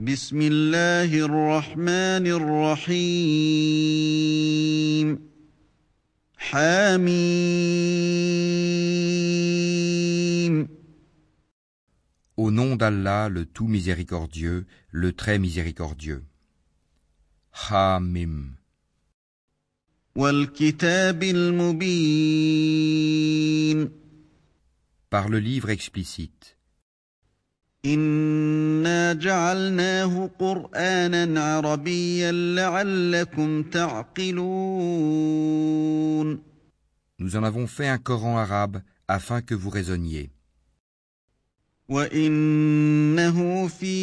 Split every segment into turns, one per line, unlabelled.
بسم الله الرحمن الرحيم حميم
Au nom d'Allah, le tout miséricordieux, le très miséricordieux. Hamim.
والكتاب المبين
Par le livre explicite.
إنا جعلناه قرآنا عربيا لعلكم تعقلون
Nous en avons fait un Coran arabe afin que vous raisonniez.
وإنه في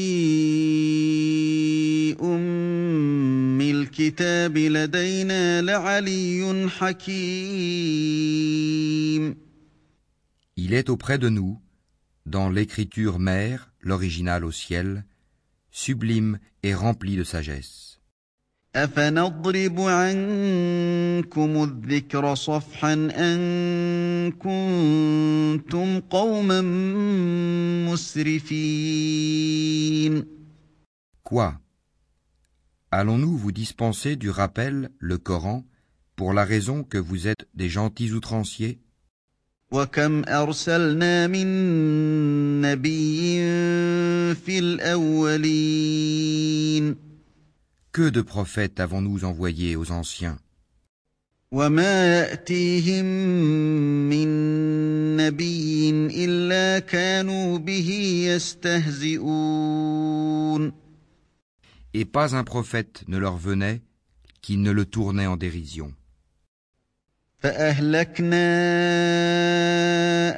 أم الكتاب لدينا لعلي حكيم
Il est auprès de nous, dans l'écriture mère, l'original au ciel, sublime et rempli de sagesse.
أفنضرب عنكم الذكر صفحا أن كنتم قوما مسرفين
Quoi Allons-nous vous dispenser du rappel, le Coran, pour la raison que vous êtes des gentils outranciers
وكم أرسلنا من نبي في الأولين
Que de prophètes avons-nous envoyés aux anciens
وما يأتيهم من نبي إلا كانوا به يستهزئون
Et pas un prophète ne leur venait qui ne le tournait en dérision.
فأهلكنا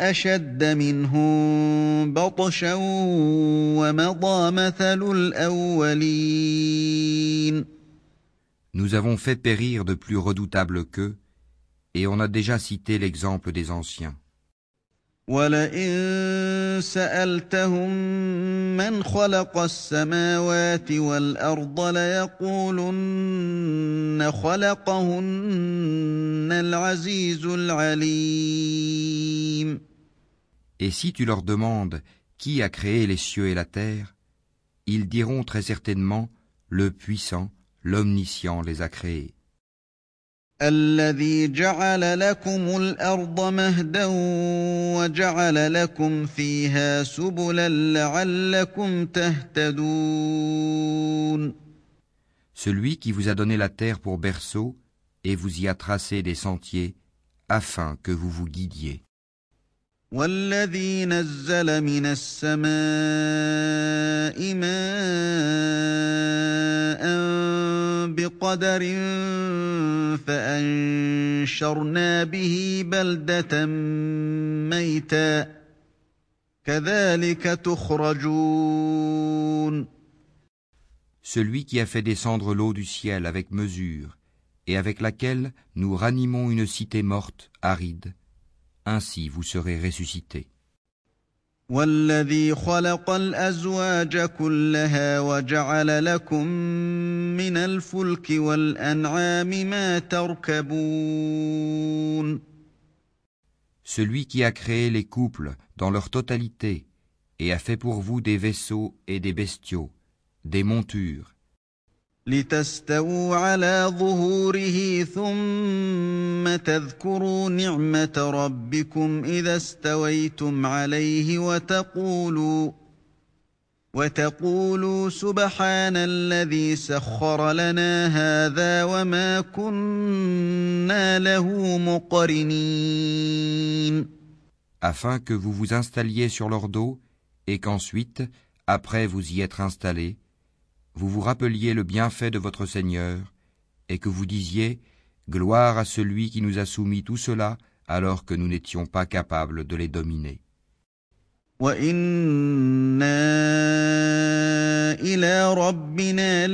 أشد منهم بطشا ومضى مثل الأولين
Nous avons fait périr de plus redoutables qu'eux, et on a déjà cité l'exemple des anciens.
ولئن سألتهم من خلق السماوات والأرض ليقولن خلقهن العزيز العليم
Et si tu leur demandes qui a créé les cieux et la terre, ils diront très certainement le puissant, l'omniscient les a créés.
الذي جعل لكم الأرض مهدا وجعل لكم فيها سبلا لعلكم تهتدون
Celui qui vous a donné la terre pour berceau et vous y a tracé des sentiers afin que vous vous guidiez.
والذي نزل من السماء ماء بقدر فأنشرنا به بلدة ميتا كذلك تخرجون
Celui qui a fait descendre l'eau du ciel avec mesure et avec laquelle nous ranimons une cité morte, aride, ainsi vous serez ressuscités.
والذي خلق الأزواج كلها وجعل لكم من الفلك والأنعام ما تركبون
Celui qui a créé les couples dans leur totalité et a fait pour vous des vaisseaux et des bestiaux, des montures,
لتستووا على ظهوره ثم تذكروا نعمة ربكم إذا استويتم عليه وتقولوا وتقولوا سبحان الذي سخر لنا هذا وما كنا له مقرنين.
Afin que vous vous installiez sur leur dos et qu'ensuite, après vous y être installés, vous vous rappeliez le bienfait de votre Seigneur et que vous disiez Gloire à celui qui nous a soumis tout cela alors que nous n'étions pas capables de les dominer.
وإنا إلى ربنا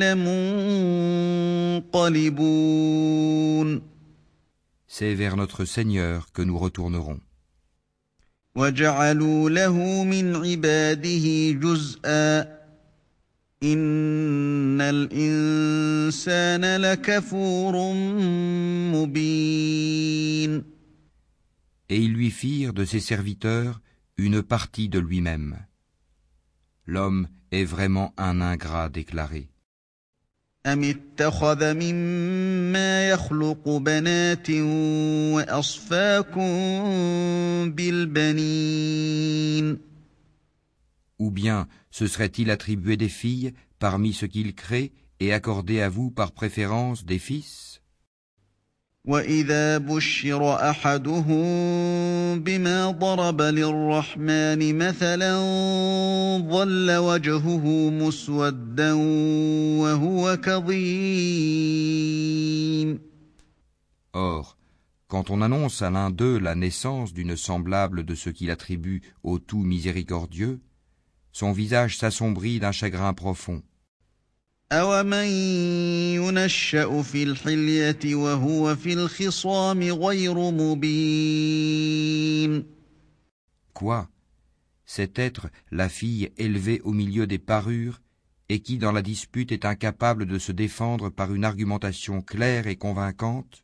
لمنقلبون
C'est vers notre Seigneur que nous retournerons.
وجعلوا له من عباده جزءا إن الإنسان لكفور مبين
Et ils lui firent de ses serviteurs une partie de lui-même. L'homme est vraiment un ingrat déclaré.
أم اتخذ مما يخلق بنات وأصفاكم بالبنين
Ou bien se serait-il attribué des filles parmi ce qu'il crée et accordé à vous par préférence des fils
وإذا بشر أحدهم بما ضرب للرحمن مثلا ظل وجهه مسودا وهو كظيم
Or, quand on annonce à l'un d'eux la naissance d'une semblable de ce qu'il attribue au tout miséricordieux, son visage s'assombrit d'un chagrin profond.
أَوَمَن يُنَشَّأُ فِي الْحِلْيَةِ وَهُوَ فِي الْخِصَامِ غَيْرُ مُبِينٍ
Quoi Cet être, la fille élevée au milieu des parures, et qui dans la dispute est incapable de se défendre par une argumentation claire et convaincante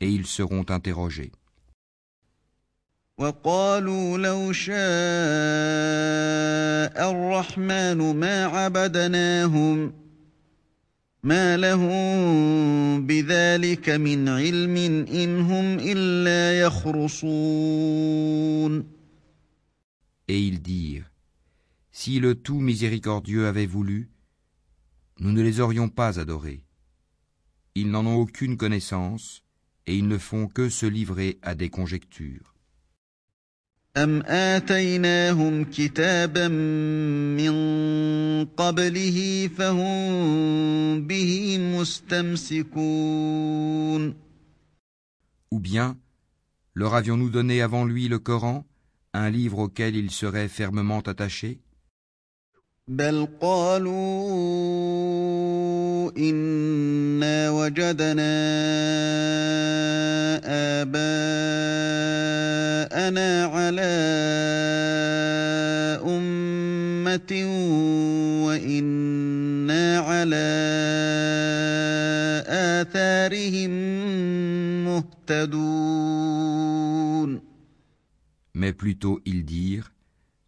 et ils seront interrogés.
وقالوا لو شاء الرحمن ما عبدناهم ما لهم بذلك من علم إن هم إلا يخرصون
Et ils dirent, Si le tout miséricordieux avait voulu, nous ne les aurions pas adorés. Ils n'en ont aucune connaissance, et ils ne font que se livrer à des conjectures.
أم آتيناهم كتابا من قبله فهم به مستمسكون
Ou bien, leur avions-nous donné avant lui le Coran, un livre auquel ils seraient fermement attachés
بل قالوا إنا وجدنا آباءنا على أمة وإنا على آثارهم مهتدون.
Mais plutôt ils dirent,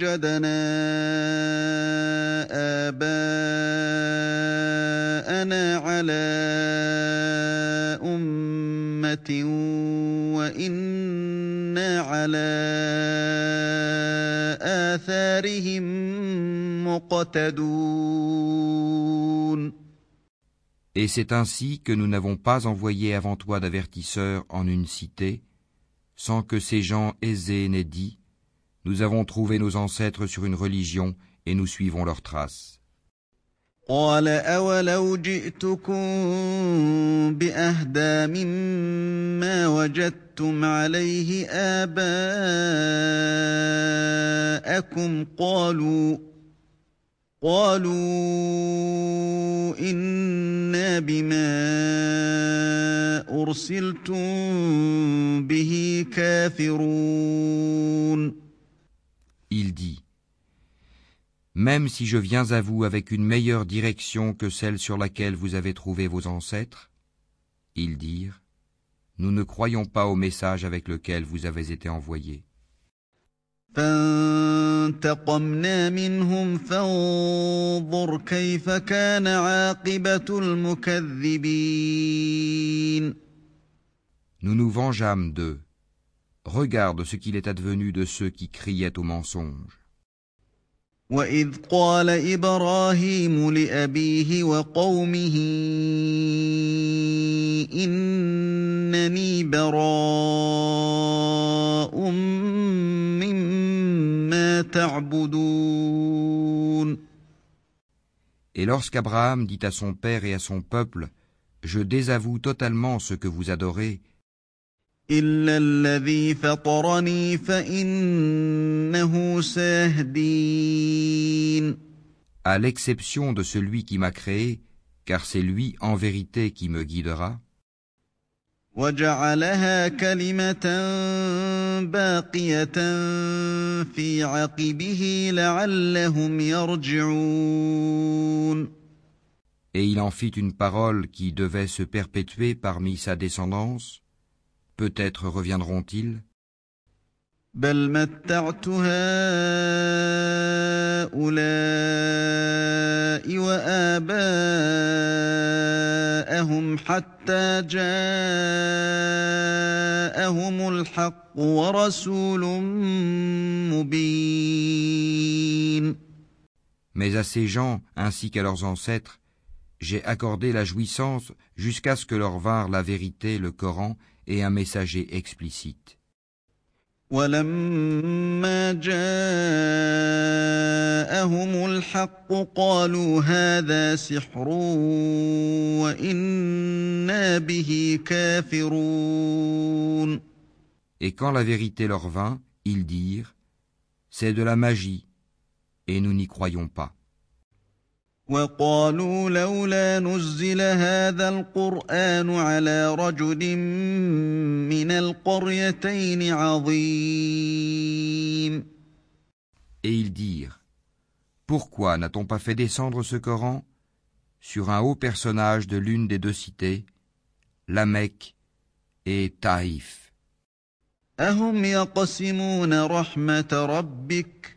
وجدنا آباءنا على أمة وإنا على آثارهم مقتدون
Et c'est ainsi que nous n'avons pas envoyé avant toi d'avertisseurs en une cité, sans que ces gens aisés n'aient dit Nous avons trouvé nos ancêtres sur une religion et nous suivons leurs traces.
قال أولو جئتكم بأهدى مما وجدتم عليه آباءكم قالوا قالوا إنا بما أرسلتم به كافرون
Il dit Même si je viens à vous avec une meilleure direction que celle sur laquelle vous avez trouvé vos ancêtres, ils dirent Nous ne croyons pas au message avec lequel vous avez été envoyés.
فانتقمنا منهم فانظر كيف كان عاقبة المكذبين
Nous nous vengeâmes d'eux. Regarde ce qu'il est advenu de ceux qui criaient au mensonge.
وإذ قال إبراهيم لأبيه وقومه إنني براء مما تعبدون
Et lorsqu'Abraham dit à son père et à son peuple, Je désavoue totalement ce que vous adorez,
إلا الذي فطرني فإنه سيهدين
à l'exception de celui qui m'a créé, car c'est lui en vérité qui me guidera,
وجعلها كلمة باقية في عقبه لعلهم يرجعون
et il en fit une parole qui devait se perpétuer parmi sa descendance, Peut-être reviendront-ils
بل متعت هؤلاء وآباءهم حتى جاءهم الحق ورسول مبين
Mais à ces gens ainsi qu'à leurs ancêtres, j'ai accordé la jouissance jusqu'à ce que leur vinrent la vérité, le Coran et un messager explicite.
ولما جاءهم الحق قالوا هذا سحر وإنا به كافرون
Et quand la vérité leur vint, ils dirent C'est de la magie, et nous n'y croyons pas.
وقالوا لولا نزل هذا القرآن على رجل من القريتين عظيم
Et ils dirent Pourquoi n'a-t-on pas fait descendre ce Coran sur un haut personnage de l'une des deux cités, la Mecque et Taïf
أهم يقسمون رحمة ربك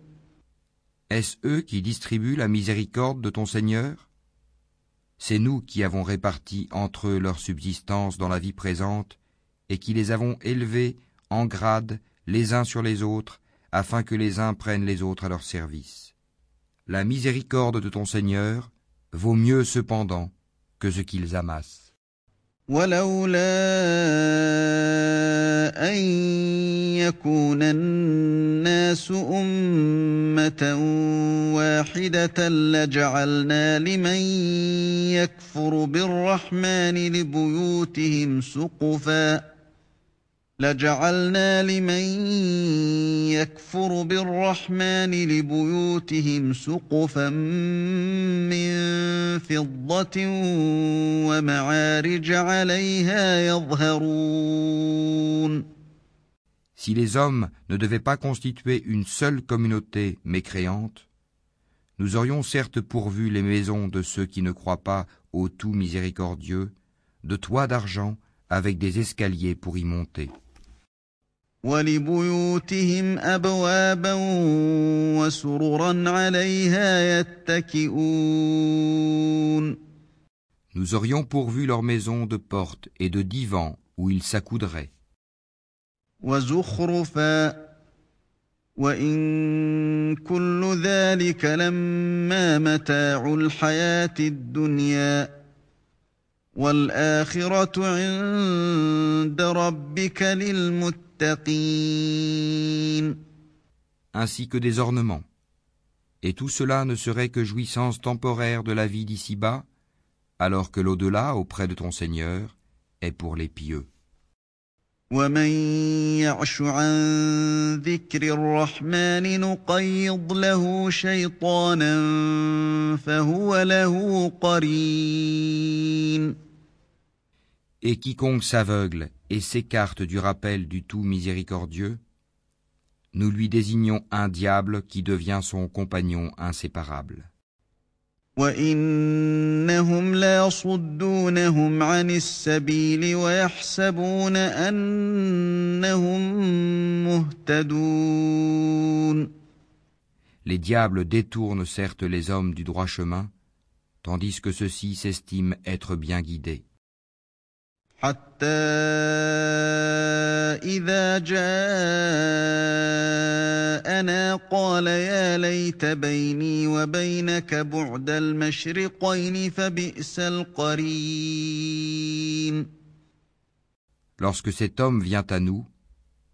Est-ce eux qui distribuent la miséricorde de ton Seigneur? C'est nous qui avons réparti entre eux leur subsistance dans la vie présente et qui les avons élevés en grade les uns sur les autres afin que les uns prennent les autres à leur service. La miséricorde de ton Seigneur vaut mieux cependant que ce qu'ils amassent.
ولولا أن يكون الناس أمة واحدة لجعلنا لمن يكفر بالرحمن لبيوتهم سقفا لجعلنا لمن يكفر بالرحمن لبيوتهم سقفا من فضة ومعارج عليها يظهرون
Si les hommes ne devaient pas constituer une seule communauté mécréante, nous aurions certes pourvu les maisons de ceux qui ne croient pas au tout miséricordieux, de toits d'argent avec des escaliers pour y monter.
ولبيوتهم أبوابا وسررا عليها يتكئون
Nous aurions pourvu leurs maisons de portes et de divans où ils s'accoudraient,
وزخرفا وإن كل ذلك لما متاع الحياة الدنيا والآخرة عند ربك للمتقين
ainsi que des ornements. Et tout cela ne serait que jouissance temporaire de la vie d'ici-bas, alors que l'au-delà auprès de ton Seigneur est pour les pieux.
ومن يعش عن ذكر الرحمن نقيض له شيطانا فهو له قرين
Et quiconque s'aveugle et s'écarte du rappel du tout miséricordieux, nous lui désignons un diable qui devient son compagnon inséparable.
وإنهم ليصدونهم عن السبيل ويحسبون أنهم مهتدون
Les diables détournent certes les hommes du droit chemin, tandis que ceux-ci s'estiment être bien guidés.
حتى إذا جاءنا قال يا ليت بيني وبينك بعد المشرقين فبئس القرين
Lorsque cet homme vient à nous,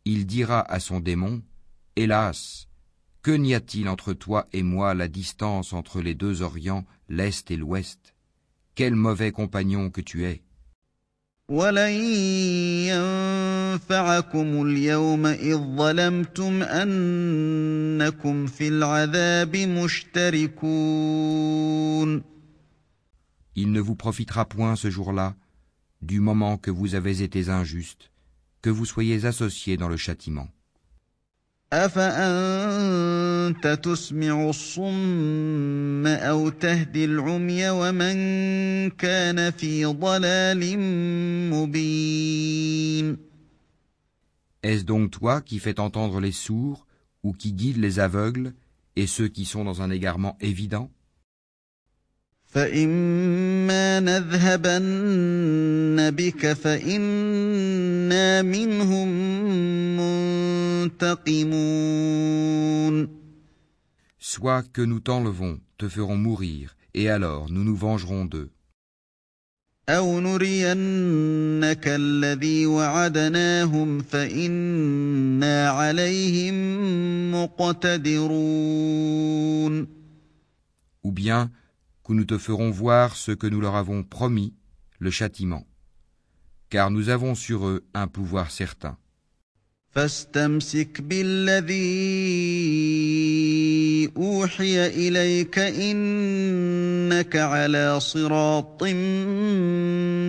il dira à son démon, Hélas, que n'y a-t-il entre toi et moi la distance entre les deux Orients, l'Est et l'Ouest Quel mauvais compagnon que tu es
ولن ينفعكم اليوم إذ ظلمتم أنكم في العذاب مشتركون
Il ne vous profitera point ce jour-là, du moment que vous avez été injuste, que vous soyez associés dans le châtiment.
أفأنت تسمع الصم أو تهدي العمي ومن كان في ضلال مبين
Est-ce donc toi qui fais entendre les sourds ou qui guides les aveugles et ceux qui sont dans un égarement évident
فإما نذهبن بك فإنا منهم منتقمون
Soit que nous t'enlevons, te ferons mourir, et alors nous nous vengerons d'eux.
أو نرينك الذي وعدناهم فإنا عليهم مقتدرون
Ou bien que nous te ferons voir ce que nous leur avons promis, le châtiment. Car nous avons sur eux un pouvoir certain.
فاستمسك بالذي أوحي إليك إنك على صراط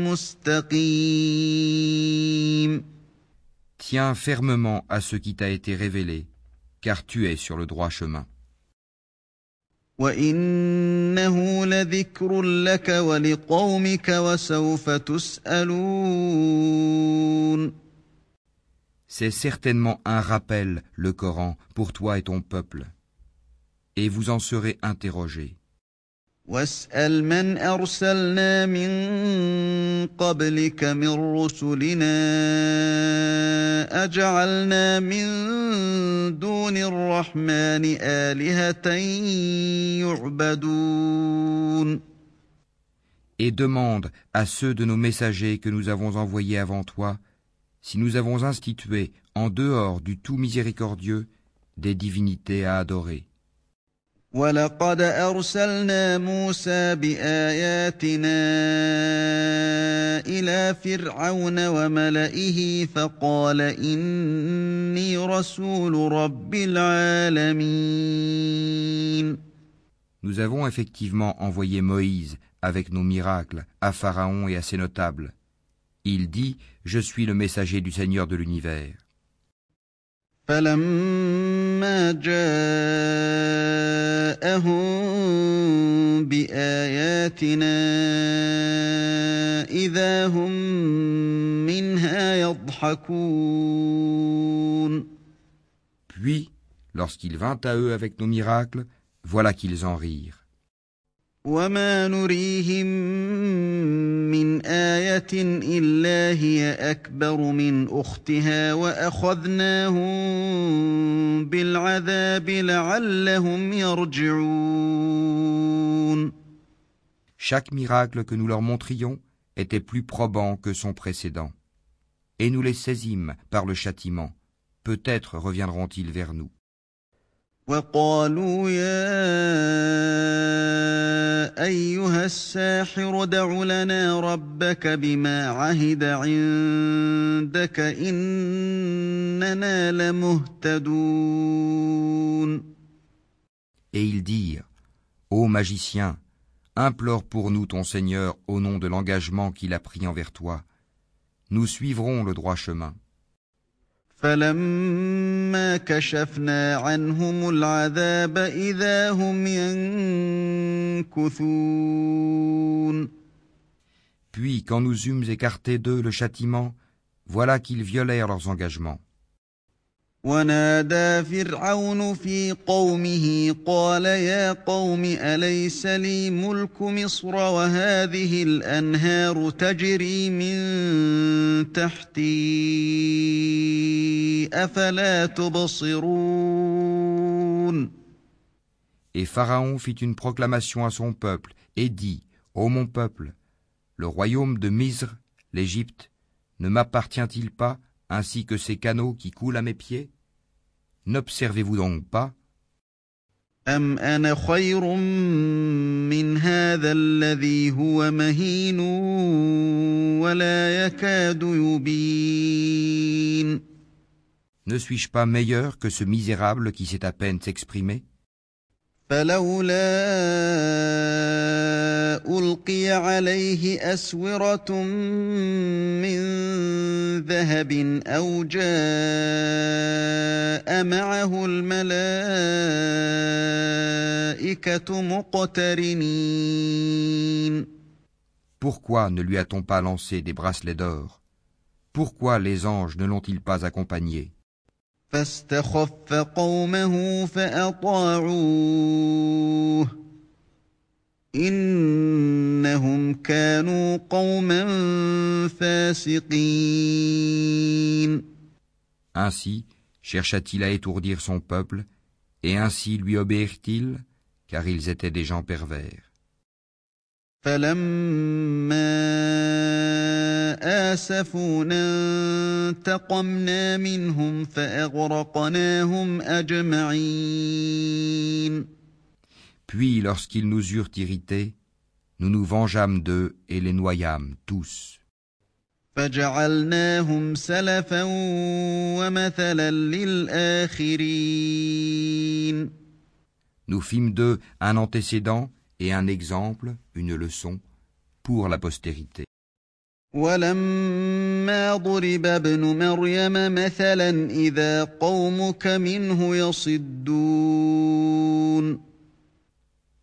مستقيم
Tiens fermement à ce qui t'a été révélé, car tu es sur le droit chemin.
وإنه لذكر لك ولقومك وسوف تسألون
C'est certainement un rappel, le Coran, pour toi et ton peuple. Et vous en serez interrogés.
واسأل من أرسلنا من قبلك من رسلنا أجعلنا من دون الرحمن آلهة يعبدون
Et demande à ceux de nos messagers que nous avons envoyés avant toi si nous avons institué, en dehors du tout miséricordieux, des divinités à adorer.
ولقد أرسلنا موسى بآياتنا إلى فرعون وملئه فقال إني رسول رب العالمين
Nous avons effectivement envoyé Moïse avec nos miracles à Pharaon et à ses notables. Il dit, Je suis le messager du Seigneur de l'univers.
فلما جاءهم بآياتنا إذا هم منها يضحكون
Puis, lorsqu'il vint à eux avec nos miracles, voilà qu'ils en rirent.
وما نريهم من آية إلا هي أكبر من أختها وأخذناهم بالعذاب لعلهم يرجعون
Chaque miracle que nous leur montrions était plus probant que son précédent. Et nous les saisîmes par le châtiment. Peut-être reviendront-ils vers nous.
وقالوا يا أيها الساحر دع لنا ربك بما عهد عندك إننا لمهتدون
Et ils dirent, Ô magicien, implore pour nous ton Seigneur au nom de l'engagement qu'il a pris envers toi. Nous suivrons le droit chemin.
فلما كشفنا عنهم العذاب إذا هم ينكثون
Puis, quand nous eûmes écarté d'eux le châtiment, voilà qu'ils violèrent leurs engagements.
ونادى فرعون في قومه قال يا قوم أليس لي ملك مصر وهذه الأنهار تجري من تحتي أفلا تبصرون
Et Pharaon fit une proclamation à son peuple et dit Ô mon peuple, le royaume de Misre, l'Égypte, ne m'appartient-il pas ainsi que ces canaux qui coulent à mes pieds N'observez-vous donc pas
أم أنا خير من هذا الذي هو مهين ولا يكاد يبين
Ne suis-je pas meilleur que ce misérable qui sait à peine s'exprimer
فلولا ألقي عليه أسورة من ذهب أو جاء معه الملائكة مقترنين
Pourquoi ne lui a-t-on pas lancé des bracelets d'or Pourquoi les anges ne l'ont-ils pas accompagné
فاستخف قومه فأطاعوه إنهم كانوا قوما فاسقين
Ainsi chercha-t-il à étourdir son peuple, et ainsi lui obéirent-ils, car ils étaient des gens pervers.
فلما آسفونا انتقمنا منهم فأغرقناهم أجمعين
Puis, lorsqu'ils nous eurent irrités, nous nous vengeâmes d'eux et les noyâmes tous.
فجعلناهم سلفا ومثلا للآخرين
Nous fîmes d'eux un antécédent et un exemple, une leçon, pour la postérité.
ولما ضرب ابن مريم مثلا إذا قومك منه يصدون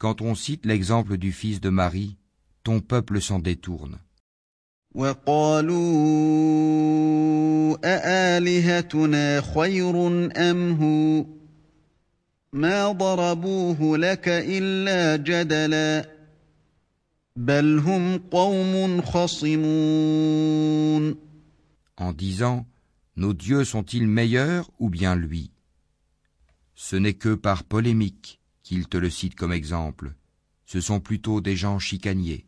Quand on cite l'exemple du fils de Marie, ton peuple s'en détourne.
وقالوا أآلهتنا خير أم هو ما ضربوه لك إلا جدلا بل هم قوم خصمون
en disant Nos dieux sont-ils meilleurs ou bien lui Ce n'est que par polémique qu'il te le cite comme exemple. Ce sont plutôt des gens chicaniers.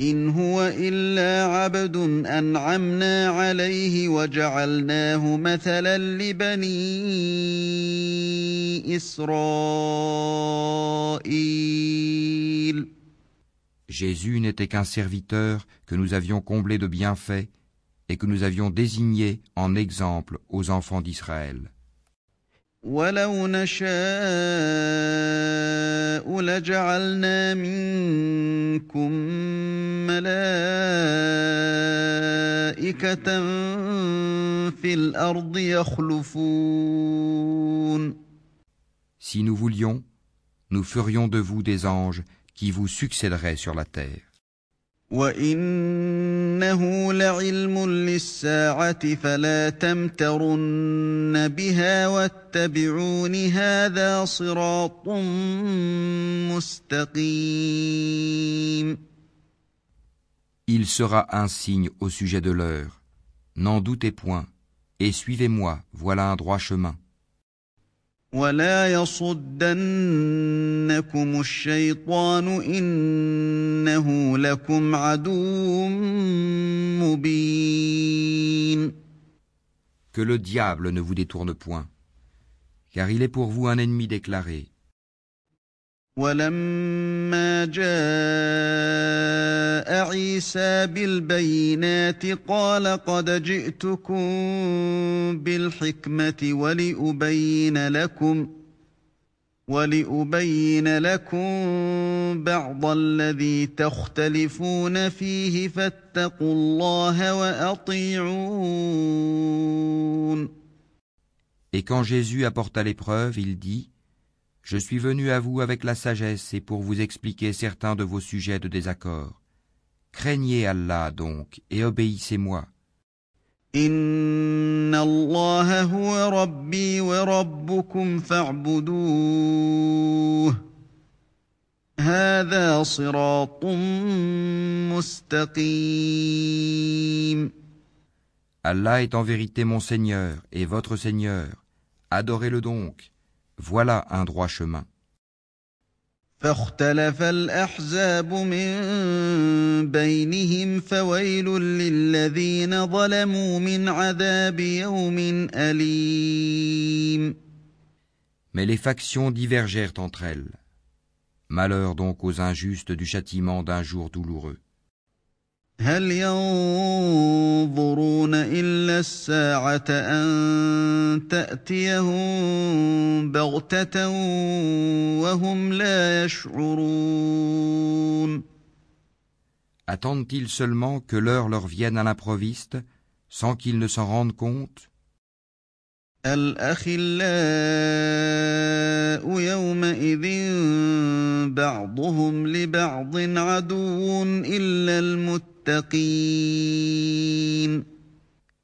إن هو إلا عبد أنعمنا عليه وجعلناه مثلا لبني إسرائيل
Jésus n'était qu'un serviteur que nous avions comblé de bienfaits et que nous avions désigné en exemple aux enfants d'Israël.
ولو نشاء لجعلنا منكم ملائكة في الأرض يخلفون
Si nous voulions, nous ferions de vous des anges qui vous succéderaient sur la terre.
وإنه لعلم للساعة فلا تمترن بها واتبعون هذا صراط مستقيم
Il sera un signe au sujet de l'heure. N'en doutez point, et suivez-moi, voilà un droit chemin.
ولا يصدنكم الشيطان إنه لكم عدو مبين
Que le diable ne vous détourne point, car il est pour vous un ennemi déclaré.
ولما جاء عيسى بالبينات قال قد جئتكم بالحكمة ولأبين لكم ولأبين لكم بعض الذي تختلفون فيه فاتقوا الله وأطيعون.
Et quand Jésus apporta l'épreuve, il dit Je suis venu à vous avec la sagesse et pour vous expliquer certains de vos sujets de désaccord. Craignez Allah donc et obéissez-moi. Allah est en vérité mon Seigneur et votre Seigneur. Adorez-le donc. Voilà un droit chemin. Mais les factions divergèrent entre elles. Malheur donc aux injustes du châtiment d'un jour douloureux. هل ينظرون إلا الساعة أن تأتيهم بغتة وهم لا يشعرون Attendent-ils seulement que l'heure leur vienne à l'improviste, sans qu'ils ne s'en rendent compte الأخلاء يومئذ بعضهم لبعض عدو إلا المتقين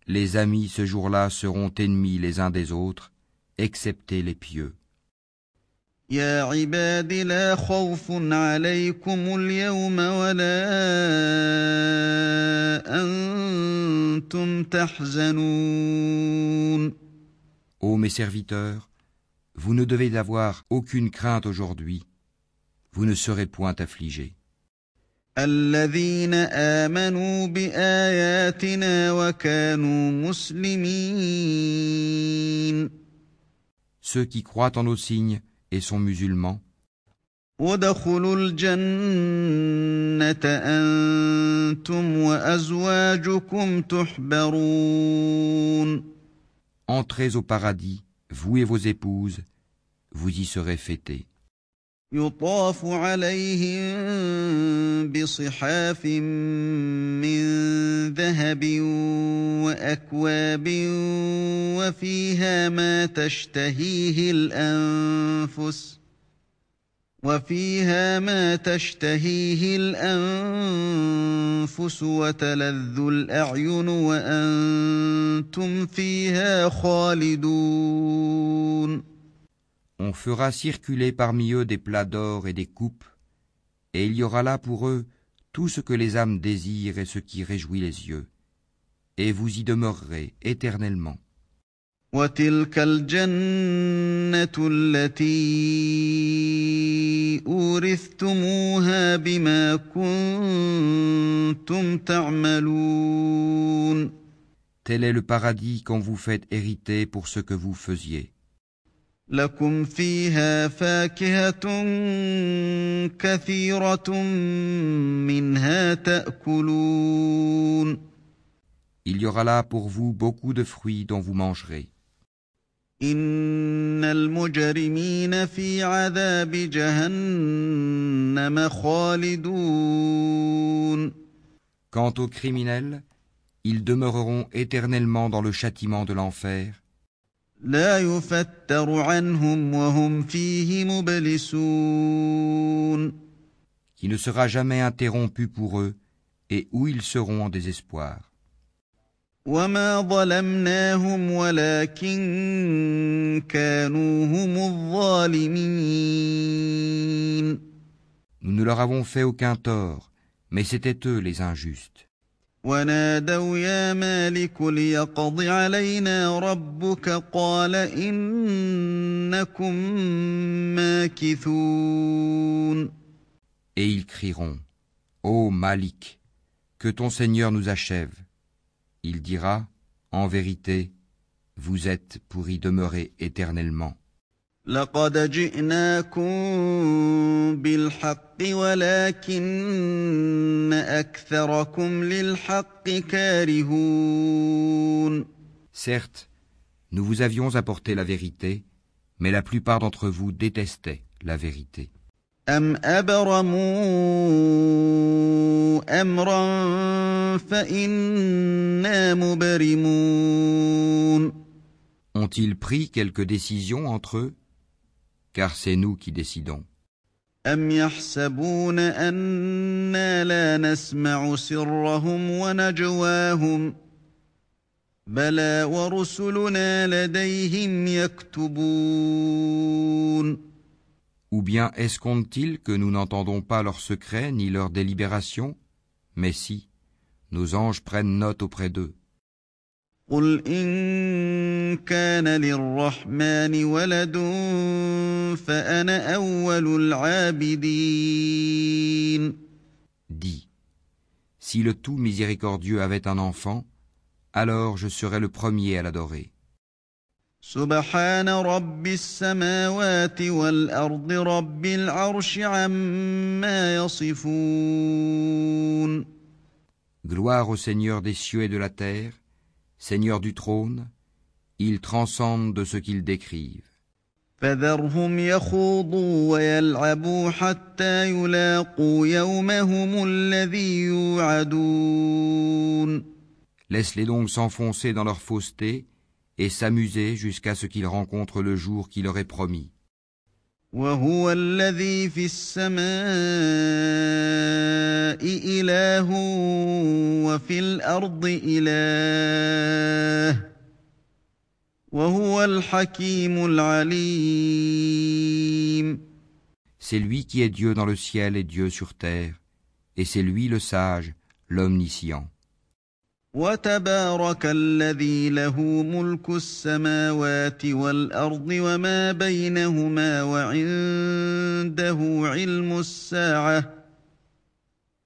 Les amis ce jour-là seront ennemis les uns des autres, excepté les pieux. Ô mes serviteurs, vous ne devez avoir aucune crainte aujourd'hui, vous ne serez point affligés.
Ceux
qui croient en nos signes et sont musulmans. Entrez au paradis, vous et vos épouses, vous y serez fêtés.
يطاف عليهم بصحاف من ذهب وأكواب وفيها ما تشتهيه الأنفس وفيها ما تشتهيه الأنفس وتلذ الأعين وأنتم فيها خالدون.
On fera circuler parmi eux des plats d'or et des coupes, et il y aura là pour eux tout ce que les âmes désirent et ce qui réjouit les yeux, et vous y demeurerez éternellement. Tel est le paradis qu'on vous fait hériter pour ce que vous faisiez.
لكم فيها فاكهة كثيرة منها تأكلون
Il y aura là pour vous beaucoup de fruits dont vous mangerez.
إن المجرمين في عذاب جهنم خالدون
Quant aux criminels, ils demeureront éternellement dans le châtiment de l'enfer
لا يفتر عنهم وهم فيه مبلسون
qui ne sera jamais interrompu pour eux et où ils seront en désespoir.
وما ظلمناهم ولكن كانوا هم الظالمين
Nous ne leur avons fait aucun tort, mais c'étaient eux les injustes.
ونادوا يا مالك ليقض علينا ربك قال إنكم ماكثون
Et ils crieront, Ô Malik, que ton Seigneur nous achève. Il dira, En vérité, vous êtes pour y demeurer éternellement.
لقد جئناكم بالحق ولكن أكثركم للحق كارهون
Certes, nous vous avions apporté la vérité, mais la plupart d'entre vous détestaient la vérité.
أم أبرموا أمرا فإنا مبرمون
Ont Ont-ils pris quelque décision entre eux Car c'est nous qui décidons.
أم يحسبون أنا لا نسمع سرهم ونجواهم بلى ورسلنا لديهم يكتبون
Ou bien escomptent-ils que nous n'entendons pas leurs secrets ni leurs délibérations Mais si, nos anges prennent note auprès d'eux.
قل إن كان للرحمن ولد فأنا أول العابدين
Dis, si le tout miséricordieux avait un enfant, alors je serais le premier à l'adorer.
سبحان رب السماوات والأرض رب العرش عما يصفون
Gloire au Seigneur des cieux et de la terre, Seigneur du trône, ils transcendent de ce qu'ils décrivent.
فذرهم يخوضوا ويلعبوا حتى يلاقوا يومهم الذي يوعدون
Laisse-les donc s'enfoncer dans leur fausseté et s'amuser jusqu'à ce qu'ils rencontrent le jour qui leur est promis.
وهو الذي في السماء إله وفي الأرض إله وهو الحكيم العليم
C'est lui qui est Dieu dans le ciel et Dieu sur terre, et c'est lui le sage, l'omniscient.
وتبارك الذي له ملك السماوات والأرض وما بينهما وعنده علم الساعة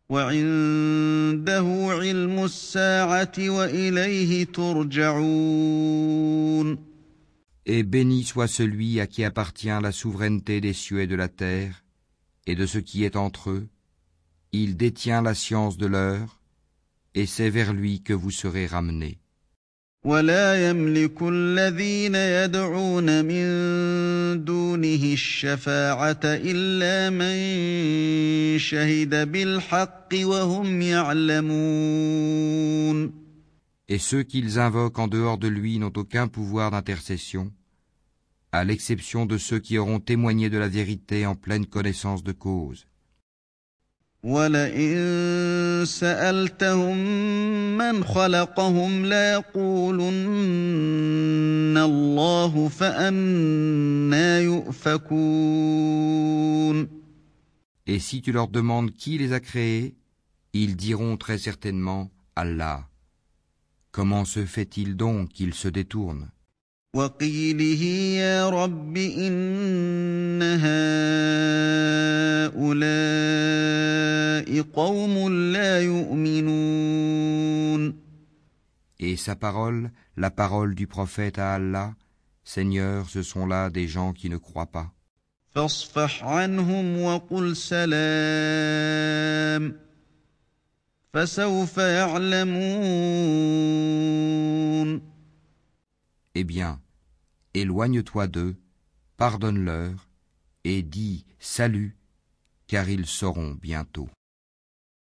وعنده علم الساعة وإليه ترجعون
Et béni soit celui à qui appartient la souveraineté des cieux et de la terre, et de ce qui est entre eux. Il détient la science de l'heure, et c'est vers lui que vous serez ramenés.
ولا يملك الذين يدعون من دونه الشفاعة إلا من شهد بالحق وهم يعلمون
Et ceux qu'ils invoquent en dehors de lui n'ont aucun pouvoir d'intercession, à l'exception de ceux qui auront témoigné de la vérité en pleine connaissance de cause.
ولئن سألتهم من خلقهم ليقولن الله فأنا يؤفكون
Et si tu leur demandes qui les a créés, ils diront très certainement Allah. Comment se fait-il donc qu'ils se détournent
وقيله يا رب إن هؤلاء قوم لا يؤمنون
Et sa parole, la parole du prophète à Allah, Seigneur, ce sont là des gens qui ne croient pas.
فاصفح عنهم وقل سلام فسوف يعلمون
Eh bien, éloigne-toi d'eux, pardonne-leur, et dis salut, car ils sauront bientôt.